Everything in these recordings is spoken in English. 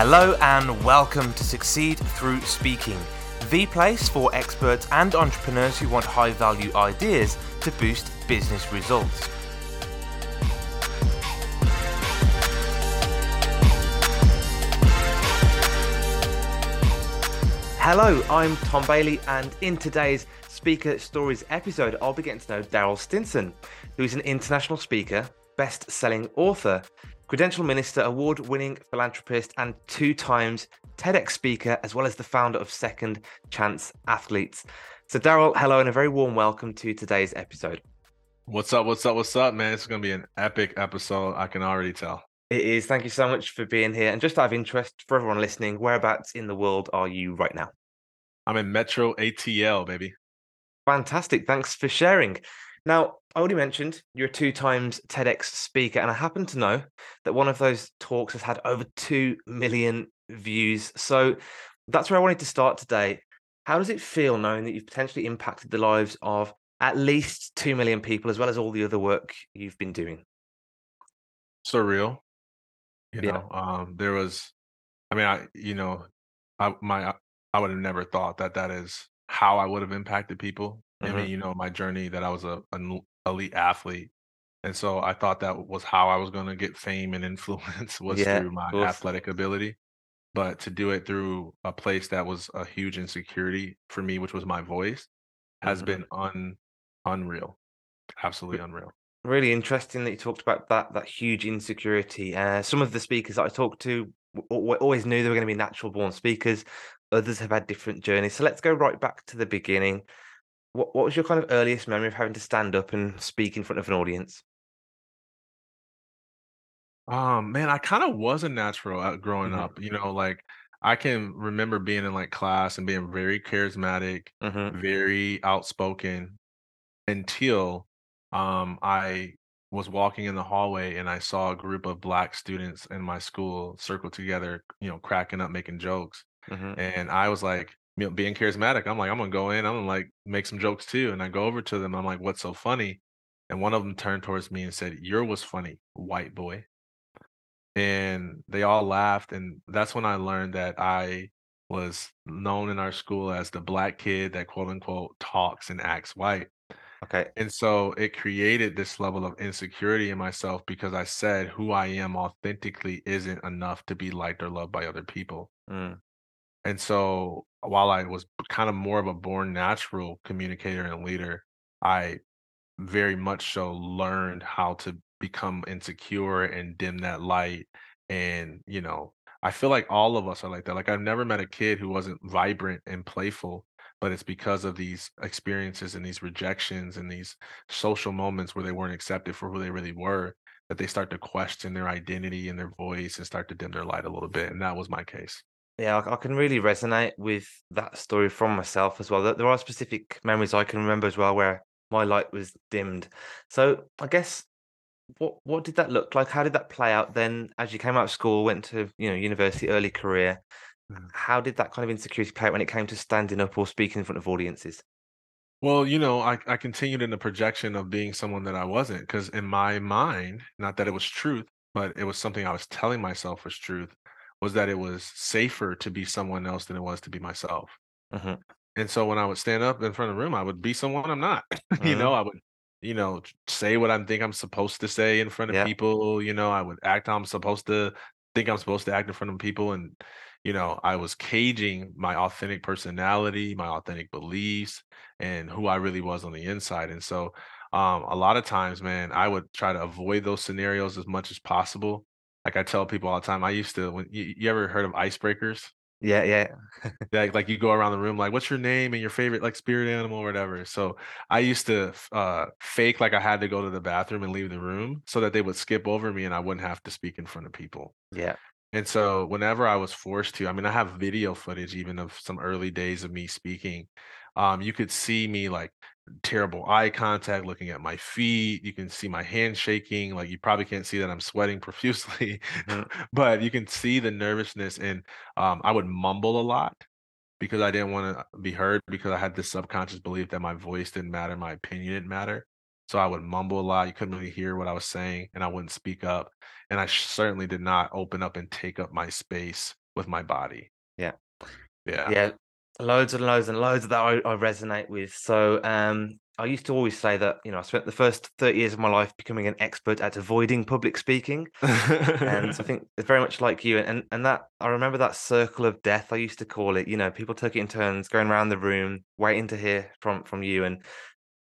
Hello and welcome to Succeed Through Speaking, the place for experts and entrepreneurs who want high value ideas to boost business results. Hello, I'm Tom Bailey, and in today's Speaker Stories episode, I'll be getting to know Daryl Stinson, who is an international speaker, best selling author, credential minister, award winning philanthropist, and two times TEDx speaker, as well as the founder of Second Chance Athletes. So, Daryl, hello, and a very warm welcome to today's episode. What's up? What's up? What's up, man? It's going to be an epic episode. I can already tell. It is. Thank you so much for being here. And just out of interest for everyone listening, whereabouts in the world are you right now? I'm in Metro ATL, baby. Fantastic. Thanks for sharing. Now, I already mentioned you're a two times TEDx speaker, and I happen to know that one of those talks has had over 2 million views. So that's where I wanted to start today. How does it feel knowing that you've potentially impacted the lives of at least 2 million people, as well as all the other work you've been doing? Surreal. You Yeah. know, um, there was, I mean, I, you know, I, my, I would have never thought that that is how I would have impacted people. I mean, you know, my journey that I was a an elite athlete, and so I thought that was how I was going to get fame and influence was Yeah, through of my course. athletic ability. But to do it through a place that was a huge insecurity for me, which was my voice, has Mhm. been un unreal, absolutely unreal. Really interesting that you talked about that that huge insecurity. Uh, some of the speakers that I talked to w- w- always knew they were going to be natural born speakers. Others have had different journeys. So let's go right back to the beginning. What what was your kind of earliest memory of having to stand up and speak in front of an audience? Um, man, I kind of was a natural at growing hmm up. You know, like I can remember being in like class and being very charismatic, hmm very outspoken until um I was walking in the hallway and I saw a group of black students in my school circled together, you know, cracking up, making jokes. hmm And I was like, you know, being charismatic, I'm like, I'm gonna go in, I'm gonna like make some jokes too. And I go over to them, I'm like, what's so funny? And one of them turned towards me and said, You're was funny, white boy and they all laughed and that's when i learned that i was known in our school as the black kid that quote unquote talks and acts white Okay. and so it created this level of insecurity in myself because i said who i am authentically isn't enough to be liked or loved by other people Mm, and so while i was kind of more of a born natural communicator and leader i very much so learned how to become insecure and dim that light. And, you know, I feel like all of us are like that. Like I've never met a kid who wasn't vibrant and playful, but it's because of these experiences and these rejections and these social moments where they weren't accepted for who they really were that they start to question their identity and their voice and start to dim their light a little bit. And that was my case. Yeah, I, I can really resonate with that story from myself as well. There are specific memories I can remember as well where my light was dimmed. So I guess What what did that look like? How did that play out then as you came out of school, went to, you know, university, early career? Mm. How did that kind of insecurity play out when it came to standing up or speaking in front of audiences? Well, you know, I, I continued in the projection of being someone that I wasn't because in my mind, not that it was truth, but it was something I was telling myself was truth, was that it was safer to be someone else than it was to be myself. hmm And so when I would stand up in front of the room, I would be someone I'm not. you hmm know, I would, you know, say what I think I'm supposed to say in front of Yeah. people. You know, I would act how I'm supposed to think I'm supposed to act in front of people. And, you know, I was caging my authentic personality, my authentic beliefs, and who I really was on the inside. And so um, a lot of times, man, I would try to avoid those scenarios as much as possible. Like I tell people all the time, I used to, when you, you ever heard of icebreakers? Yeah, yeah. Like like you go around the room like, "What's your name and your favorite, like, spirit animal," or whatever. So, I used to uh, fake like I had to go to the bathroom and leave the room so that they would skip over me and I wouldn't have to speak in front of people. Yeah. And so, whenever I was forced to I mean, I have video footage even of some early days of me speaking. Um, you could see me, like, terrible eye contact, looking at my feet. You can see my hand shaking. Like, you probably can't see that I'm sweating profusely, but you can see the nervousness and, um, I would mumble a lot because I didn't wanna be heard because I had this subconscious belief that my voice didn't matter, my opinion didn't matter. So I would mumble a lot, you couldn't really hear what I was saying, and I wouldn't speak up, and I certainly did not open up and take up my space with my body. Yeah. Yeah. Yeah, loads and loads and loads of that I, I resonate with. So um, I used to always say that you know I spent the first thirty years of my life becoming an expert at avoiding public speaking, and I think it's very much like you. And and that I remember that circle of death I used to call it. You know, people took it in turns, going around the room, waiting to hear from from you, and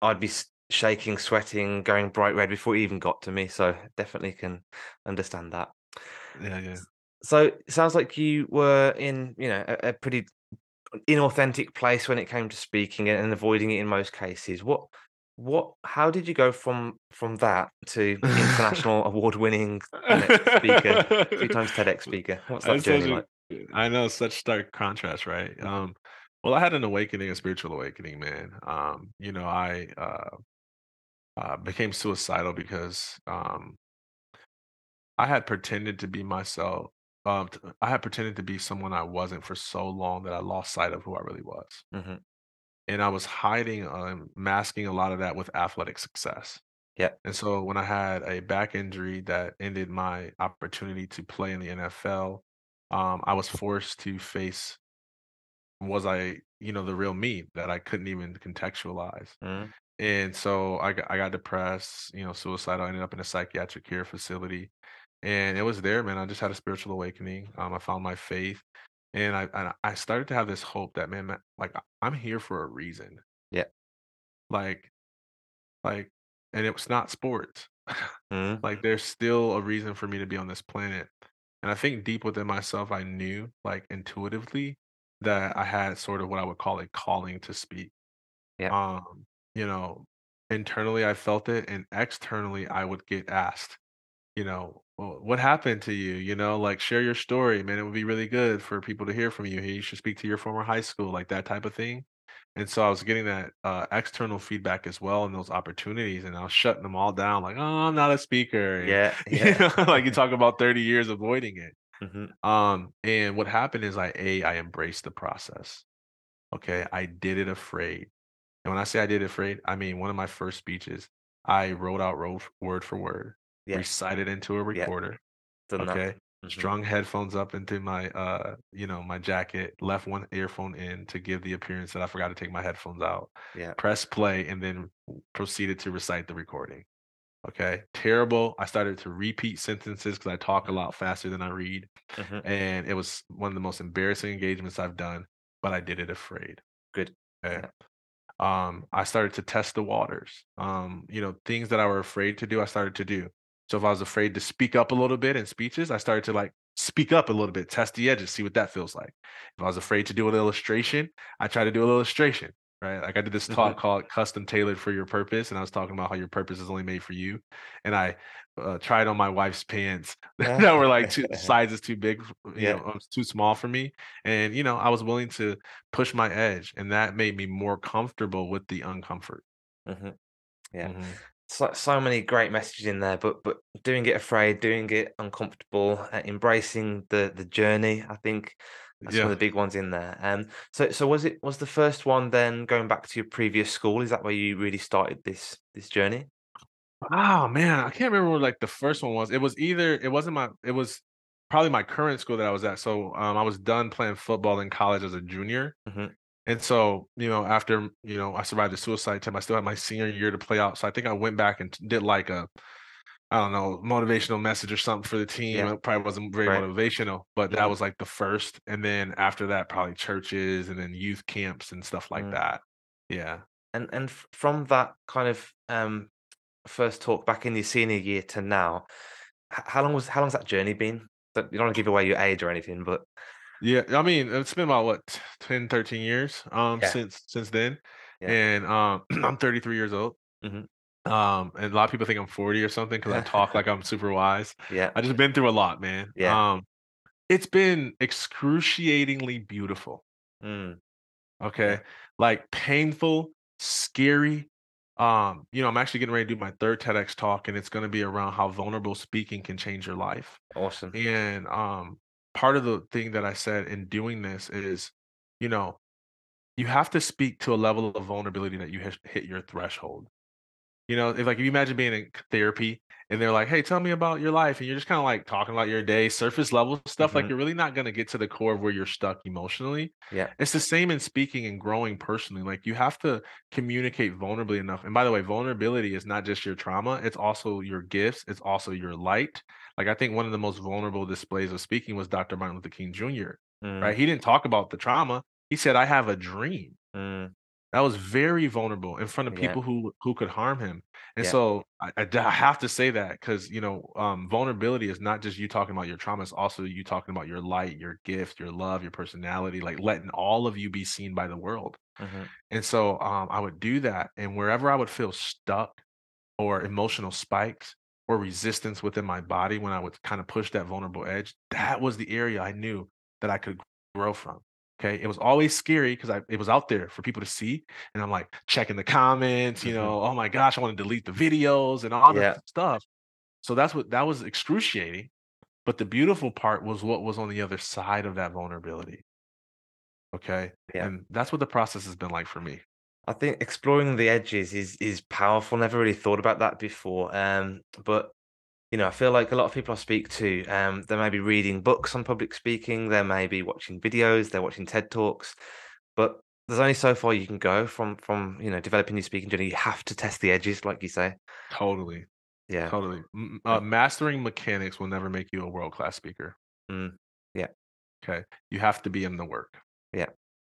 I'd be shaking, sweating, going bright red before it even got to me. So definitely can understand that. yeah, yeah. So it sounds like you were in, you know, a, a pretty inauthentic place when it came to speaking and, avoiding it in most cases. What, what, how did you go from from that to international award-winning speaker, three times TEDx speaker? What's that That's journey a like? I know such stark contrast, right? Um, well, I had an awakening, a spiritual awakening, man. Um, you know, I uh, uh became suicidal because um I had pretended to be myself. Um, I had pretended to be someone I wasn't for so long that I lost sight of who I really was. hmm And I was hiding, um, masking a lot of that with athletic success. Yeah. And so when I had a back injury that ended my opportunity to play in the NFL, um, I was forced to face was I, you know, the real me that I couldn't even contextualize. mm And so I got, I got depressed, you know, suicidal. I ended up in a psychiatric care facility, and it was there, man. I just had a spiritual awakening. Um, I found my faith, and I and I started to have this hope that, man, man like I'm here for a reason. Yeah. Like, like, and it was not sports. mm Like, there's still a reason for me to be on this planet. And I think deep within myself, I knew, like intuitively, that I had sort of what I would call a calling to speak. Yeah. Um, you know, internally I felt it, and externally I would get asked, you know, what happened to you? You know, like share your story, man. It would be really good for people to hear from you. You should speak to your former high school, like that type of thing. And so I was getting that uh, external feedback as well and those opportunities, and I was shutting them all down, like, "Oh, I'm not a speaker," and Yeah. you know, like you talk about 30 years avoiding it. hmm Um, and what happened is I a I embraced the process. Okay, I did it afraid, and when I say I did it afraid, I mean one of my first speeches, I wrote out word for word, Yeah. recited into a recorder. That. Okay. hmm Strung headphones up into my uh, you know, my jacket, left one earphone in to give the appearance that I forgot to take my headphones out. Yeah. Press play and then proceeded to recite the recording. Okay. Terrible. I started to repeat sentences because I talk a lot faster than I read. hmm And it was one of the most embarrassing engagements I've done, but I did it afraid. Good. Okay. Yeah. Um, I started to test the waters. Um, you know, things that I were afraid to do, I started to do. So if I was afraid to speak up a little bit in speeches, I started to like speak up a little bit, test the edges, see what that feels like. If I was afraid to do an illustration, I tried to do an illustration, right? Like I did this talk hmm called Custom Tailored for Your Purpose, and I was talking about how your purpose is only made for you. And I uh, tried on my wife's pants that were like two sizes too big, you Yeah. know, too small for me. And, you know, I was willing to push my edge, and that made me more comfortable with the uncomfort. hmm Yeah. Mhm. So, so many great messages in there, but but doing it afraid, doing it uncomfortable, uh, embracing the the journey. I think are one of the big ones in there. Um, so so was it was the first one then going back to your previous school? Is that where you really started this this journey? Oh man, I can't remember what like the first one was. It was either it wasn't my it was probably my current school that I was at. So um I was done playing football in college as a junior. hmm And so, you know, after, you know, I survived the suicide attempt, I still had my senior year to play out. So I think I went back and did like a I don't know, motivational message or something for the team. Yeah. It probably wasn't very Right. motivational, but that Mhm. was like the first. And then after that, probably churches and then youth camps and stuff like Mm. that. Yeah. And and from that kind of um first talk back in your senior year to now, how long was how long's that journey been? You don't want to give away your age or anything, but Yeah, I mean, it's been about what, 10, 13 years um yeah, since since then. yeah. And um I'm 33 years old. hmm Um and a lot of people think I'm 40 or something because I talk like I'm super wise. Yeah. I just been through a lot, man. Yeah. Um it's been excruciatingly beautiful. Mm. Okay. Like painful, scary. Um, you know, I'm actually getting ready to do my third TEDx talk, and it's going to be around how vulnerable speaking can change your life. Awesome. And um, part of the thing that I said in doing this is, you know, you have to speak to a level of vulnerability that you hit your threshold. You know, if like if you imagine being in therapy and they're like, "Hey, tell me about your life," and you're just kind of like talking about your day, surface level stuff. Like Mhm. you're really not going to get to the core of where you're stuck emotionally. Yeah. It's the same in speaking and growing personally. Like you have to communicate vulnerably enough. And by the way, vulnerability is not just your trauma; it's also your gifts. It's also your light. Like I think one of the most vulnerable displays of speaking was Dr. Martin Luther King Jr. Mm, Right? He didn't talk about the trauma. He said, "I have a dream." mm, That was very vulnerable in front of Yeah. people who who could harm him. And Yeah. so I have to say that because you know um, vulnerability is not just you talking about your trauma; it's also you talking about your light, your gift, your love, your personality, like letting all of you be seen by the world. mhm, And so um, I would do that, and wherever I would feel stuck or emotional spikes or resistance within my body when I would kind of push that vulnerable edge, that was the area I knew that I could grow from. Okay. It was always scary because I it was out there for people to see. And I'm like checking the comments, you Mhm. know, oh my gosh, I want to delete the videos and all Yeah. this stuff. So that's what that was excruciating. But the beautiful part was what was on the other side of that vulnerability. Okay. Yeah. And that's what the process has been like for me. I think exploring the edges is is powerful. Never really thought about that before. Um, but you know, I feel like a lot of people I speak to, um, they may be reading books on public speaking, they may be watching videos, they're watching TED Talks, but there's only so far you can go from from you know developing your speaking journey. You have to test the edges, like you say. Totally. Yeah. Totally. Uh, mastering mechanics will never make you a world class speaker. Mm, yeah. Okay. You have to be in the work. Yeah.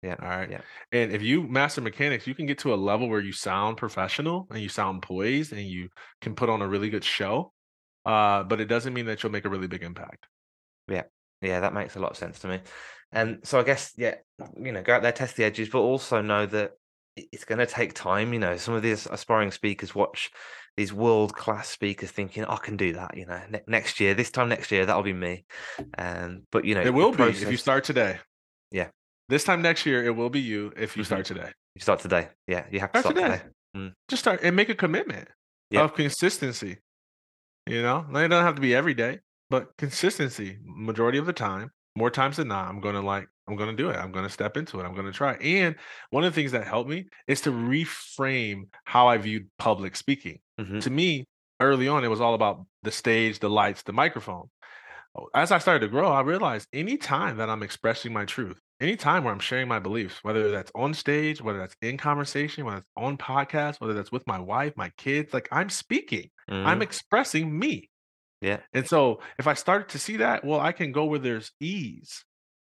Yeah. All right. Yeah. And if you master mechanics, you can get to a level where you sound professional and you sound poised and you can put on a really good show. Uh, but it doesn't mean that you'll make a really big impact. Yeah, yeah, that makes a lot of sense to me. And so I guess, yeah, you know, go out there, test the edges, but also know that it's going to take time. You know, some of these aspiring speakers watch these world class speakers thinking, I can do that, you know, ne- next year, this time next year, that'll be me. Um, but, you know, It will be if you start today. Yeah. This time next year, it will be you if you start today. you start today. Yeah, you have to Start start today. today. Just start and make a commitment Yeah. of consistency. You know, it doesn't have to be every day, but consistency, majority of the time, more times than not, I'm gonna like, I'm gonna do it. I'm gonna step into it. I'm gonna try. And one of the things that helped me is to reframe how I viewed public speaking. Mhm. To me, early on, it was all about the stage, the lights, the microphone. Oh, As I started to grow, I realized any time that I'm expressing my truth, any time where I'm sharing my beliefs, whether that's on stage, whether that's in conversation, whether it's on podcast, whether that's with my wife, my kids, like I'm speaking. I'm Mhm. expressing me. Yeah. And so if I start to see that, well, I can go where there's ease,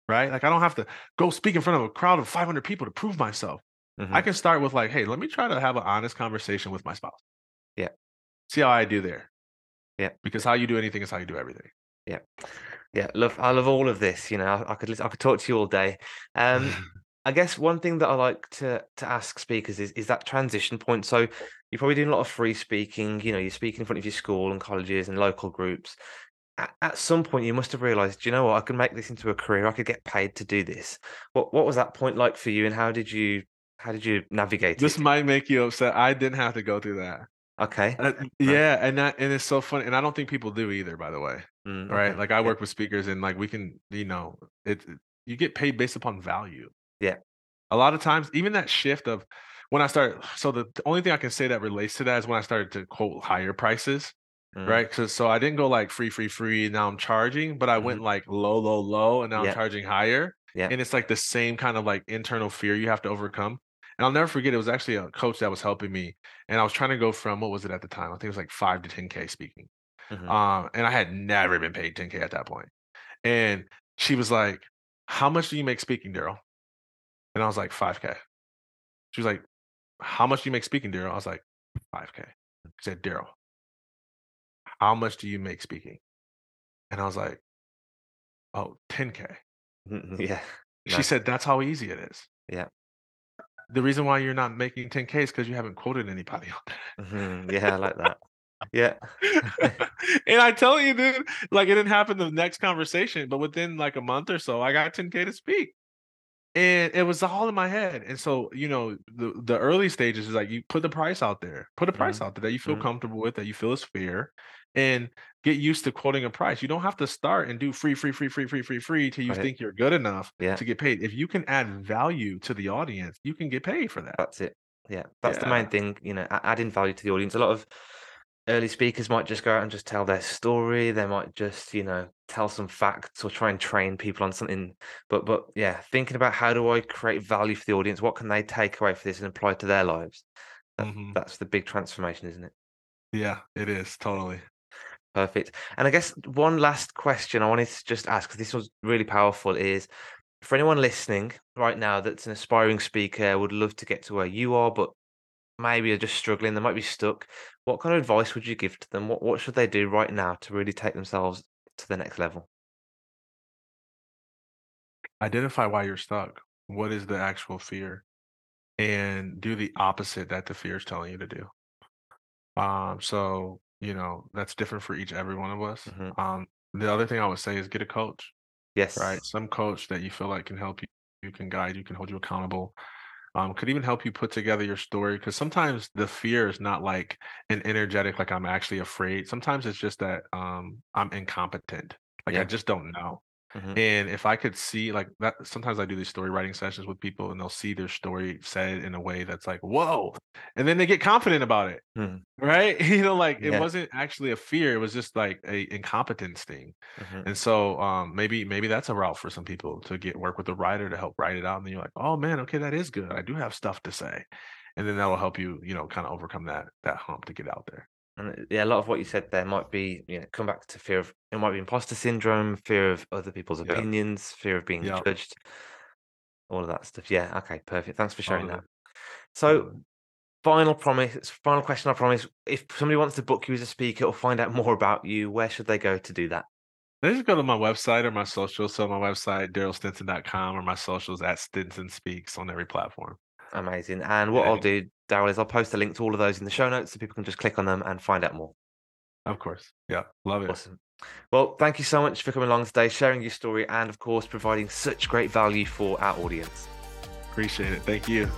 right? Like I don't have to go speak in front of a crowd of 500 people to prove myself. I Mhm. can start with like, hey, let me try to have an honest conversation with my spouse. Yeah. See how I do there. Yeah. Because how you do anything is how you do everything. Yeah, love. I love all of this. You know, I, I could I could talk to you all day. Um, I guess one thing that I like to to ask speakers is is that transition point. So you're probably doing a lot of free speaking. You know, you're speaking in front of your school and colleges and local groups. At, at some point, you must have realized, "Do you know what? I can make this into a career. I could get paid to do this. What what was that point like for you, and how did you how did you navigate this it? might make you upset. I didn't have to go through that. Okay, Uh, yeah, and that and it's so funny. And I don't think people do either, by the way. Mm, Right. okay, Like I work with speakers and like we can, you know, it you get paid based upon value. Yeah. A lot of times, even that shift of when I started, so the, the only thing I can say that relates to that is when I started to quote higher prices, mm, right? Because so I didn't go like free, free, free. Now I'm charging, but I went like low, low, low, and now Yeah. I'm charging higher. Yeah. And it's like the same kind of like internal fear you have to overcome. And I'll never forget, it was actually a coach that was helping me. And I was trying to go from what was it at the time? I think it was like five to 10K speaking. mhm, Um, and I had never been paid 10K at that point. And she was like, How much do you make speaking, Daryl? And I was like, 5K. She was like, How much do you make speaking, Daryl? I was like, 5K. She said, Daryl, how much do you make speaking? And I was like, Oh, 10K. mhm, yeah. She Nice. said, That's how easy it is. Yeah. The reason why you're not making 10K is because you haven't quoted anybody on that. mhm, yeah, I like that. Yeah. and I tell you, dude, like it didn't happen the next conversation, but within like a month or so, I got 10k to speak. And it was all in my head. And so, you know, the the early stages is like you put the price out there, put a price Mhm, out there that you feel mhm. comfortable with, that you feel is fair, and get used to quoting a price. You don't have to start and do free, free, free, free, free, free, free till you Right. think you're good enough Yeah. to get paid. If you can add value to the audience, you can get paid for that. That's it. Yeah, that's the main thing, you know, adding value to the audience. A lot of early speakers might just go out and just tell their story. They might just, you know, tell some facts or try and train people on something. But but yeah, thinking about how do I create value for the audience? What can they take away for this and apply to their lives? That, hmm that's the big transformation, isn't it? Yeah, it is totally. Perfect. And I guess one last question I wanted to just ask, because this was really powerful, is for anyone listening right now that's an aspiring speaker, would love to get to where you are, but maybe are just struggling, they might be stuck. What kind of advice would you give to them? What what should they do right now to really take themselves to the next level? Identify why you're stuck. What is the actual fear? And do the opposite that the fear is telling you to do. Um, so, you know, that's different for each every one of us. hmm Um, the other thing I would say is get a coach, Yes. right? Some coach that you feel like can help you, you can guide, you can hold you accountable. Um, could even help you put together your story because sometimes the fear is not like an energetic, like I'm actually afraid. Sometimes it's just that um I'm incompetent. Like I just don't know. Hmm And if I could see like that, sometimes I do these story writing sessions with people and they'll see their story said in a way that's like, whoa. And then they get confident about it. hmm Right? You know, like it wasn't actually a fear, it was just like a incompetence thing. hmm And so um maybe maybe that's a route for some people to get work with a writer to help write it out. And then you're like, oh man, okay, that is good. I do have stuff to say. And then that'll help you, you know, kind of overcome that that hump to get out there. And uh, yeah, a lot of what you said there might be, you know, come back to fear of it might be imposter syndrome, fear of other people's Yeah. opinions, fear of being Yeah. judged, all of that stuff. Yeah. Okay. Perfect. Thanks for sharing that. So Final promise, final question, I promise. If somebody wants to book you as a speaker or find out more about you, where should they go to do that? They just go to my website or my socials. So my website, darylstinson.com, or my socials at Stinson Speaks on every platform. Amazing. And what I'll do, Daryl, is I'll post a link to all of those in the show notes so people can just click on them and find out more. of course. Yeah. Love it. Awesome. Well, thank you so much for coming along today, sharing your story, and of course, providing such great value for our audience. Appreciate it. Thank you.